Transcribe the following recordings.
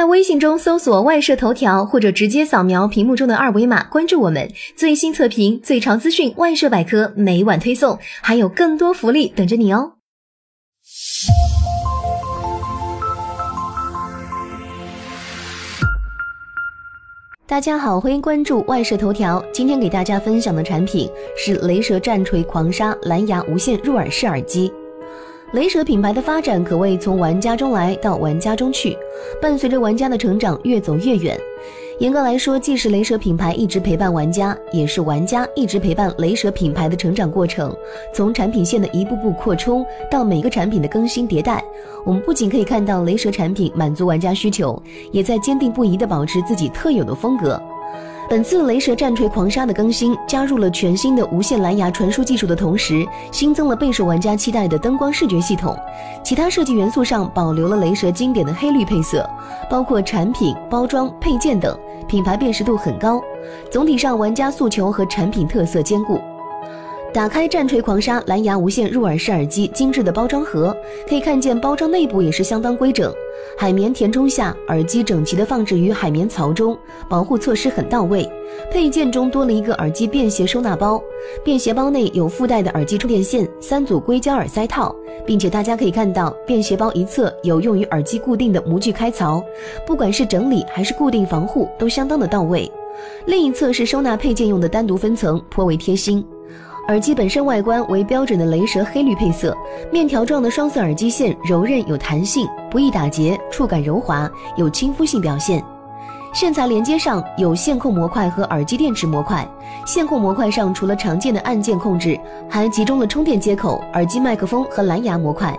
在微信中搜索“外设头条”或者直接扫描屏幕中的二维码关注我们，最新测评、最潮资讯、外设百科每晚推送，还有更多福利等着你哦！大家好，欢迎关注外设头条。今天给大家分享的产品是雷蛇战锤狂鲨蓝牙无线入耳式耳机。雷蛇品牌的发展可谓从玩家中来到玩家中去，伴随着玩家的成长越走越远。严格来说，既是雷蛇品牌一直陪伴玩家，也是玩家一直陪伴雷蛇品牌的成长过程。从产品线的一步步扩充到每个产品的更新迭代，我们不仅可以看到雷蛇产品满足玩家需求，也在坚定不移地保持自己特有的风格。本次雷蛇战锤狂鲨的更新，加入了全新的无线蓝牙传输技术的同时，新增了备受玩家期待的灯光视觉系统。其他设计元素上保留了雷蛇经典的黑绿配色，包括产品包装、配件等，品牌辨识度很高。总体上，玩家诉求和产品特色兼顾。打开战锤狂鲨蓝牙无线入耳式耳机精致的包装盒，可以看见包装内部也是相当规整。海绵填充下，耳机整齐地放置于海绵槽中，保护措施很到位。配件中多了一个耳机便携收纳包，便携包内有附带的耳机充电线、三组硅胶耳塞套，并且大家可以看到便携包一侧有用于耳机固定的模具开槽，不管是整理还是固定防护都相当的到位。另一侧是收纳配件用的单独分层，颇为贴心。耳机本身外观为标准的雷蛇黑绿配色，面条状的双色耳机线柔韧有弹性，不易打结，触感柔滑，有亲肤性表现。线材连接上有线控模块和耳机电池模块，线控模块上除了常见的按键控制，还集中了充电接口、耳机麦克风和蓝牙模块。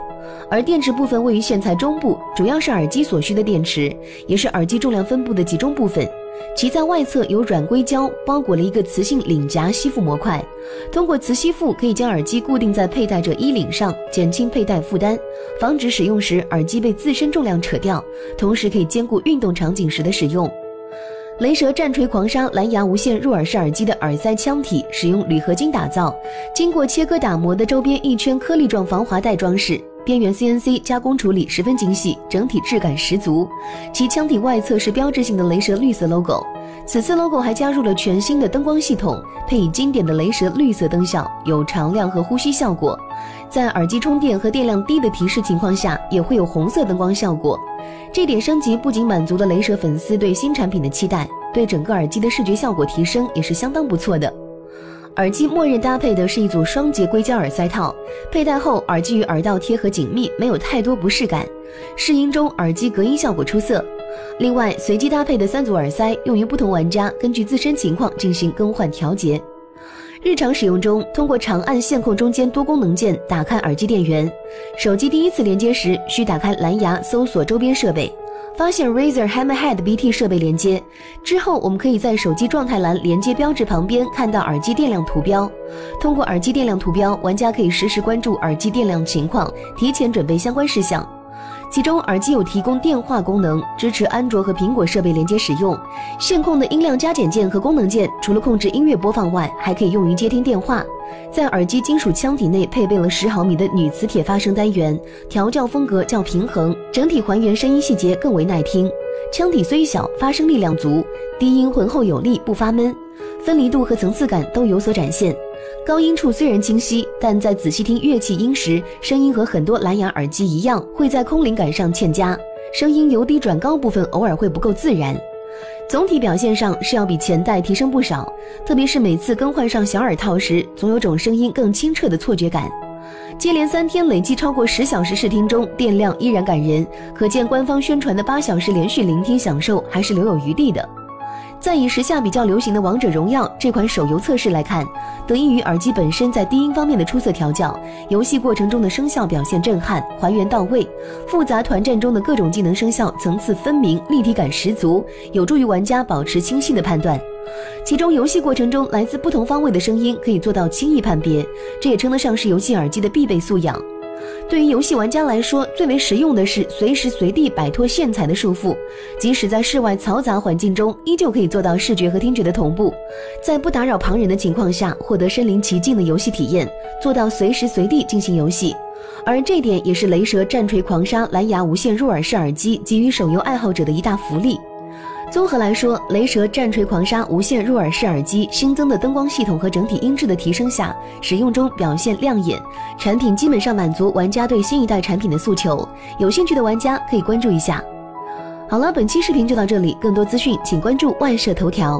而电池部分位于线材中部，主要是耳机所需的电池，也是耳机重量分布的集中部分。其在外侧有软硅胶包裹了一个磁性领夹吸附模块，通过磁吸附可以将耳机固定在佩戴者衣领上，减轻佩戴负担，防止使用时耳机被自身重量扯掉，同时可以兼顾运动场景时的使用。雷蛇战锤狂鲨蓝牙无线入耳式耳机的耳塞腔体使用铝合金打造，经过切割打磨的周边一圈颗粒状防滑带装饰。边缘 CNC 加工处理十分精细，整体质感十足。其腔体外侧是标志性的雷蛇绿色 logo，此次 logo 还加入了全新的灯光系统，配以经典的雷蛇绿色灯效，有常亮和呼吸效果。在耳机充电和电量低的提示情况下，也会有红色灯光效果。这点升级不仅满足了雷蛇粉丝对新产品的期待，对整个耳机的视觉效果提升也是相当不错的。耳机默认搭配的是一组双节硅胶耳塞套，佩戴后耳机与耳道贴合紧密，没有太多不适感。试音中耳机隔音效果出色。另外，随机搭配的三组耳塞用于不同玩家根据自身情况进行更换调节。日常使用中，通过长按线控中间多功能键打开耳机电源。手机第一次连接时需打开蓝牙搜索周边设备。发现 Razer Hammerhead BT 设备连接之后，我们可以在手机状态栏连接标志旁边看到耳机电量图标。通过耳机电量图标，玩家可以实时关注耳机电量情况，提前准备相关事项。其中，耳机有提供电话功能，支持安卓和苹果设备连接使用。线控的音量加减键和功能键，除了控制音乐播放外，还可以用于接听电话。在耳机金属腔体内配备了十毫米的铝磁铁发声单元，调教风格较平衡，整体还原声音细节更为耐听。腔体虽小，发声力量足，低音浑厚有力，不发闷，分离度和层次感都有所展现。高音处虽然清晰，但在仔细听乐器音时，声音和很多蓝牙耳机一样，会在空灵感上欠佳，声音由低转高部分偶尔会不够自然。总体表现上是要比前代提升不少，特别是每次更换上小耳套时，总有种声音更清澈的错觉感。接连三天累计超过十小时试听中，电量依然感人，可见官方宣传的八小时连续聆听享受还是留有余地的。再以时下比较流行的《王者荣耀》这款手游测试来看，得益于耳机本身在低音方面的出色调教，游戏过程中的声效表现震撼，还原到位。复杂团战中的各种技能声效层次分明，立体感十足，有助于玩家保持清晰的判断。其中游戏过程中来自不同方位的声音可以做到轻易判别，这也称得上是游戏耳机的必备素养。对于游戏玩家来说，最为实用的是随时随地摆脱线材的束缚，即使在室外嘈杂环境中，依旧可以做到视觉和听觉的同步，在不打扰旁人的情况下，获得身临其境的游戏体验，做到随时随地进行游戏。而这点也是雷蛇战锤狂鲨蓝牙无线入耳式耳机给予手游爱好者的一大福利。综合来说，雷蛇战锤狂鲨无线入耳式耳机新增的灯光系统和整体音质的提升下，使用中表现亮眼，产品基本上满足玩家对新一代产品的诉求。有兴趣的玩家可以关注一下。好了，本期视频就到这里，更多资讯请关注外设头条。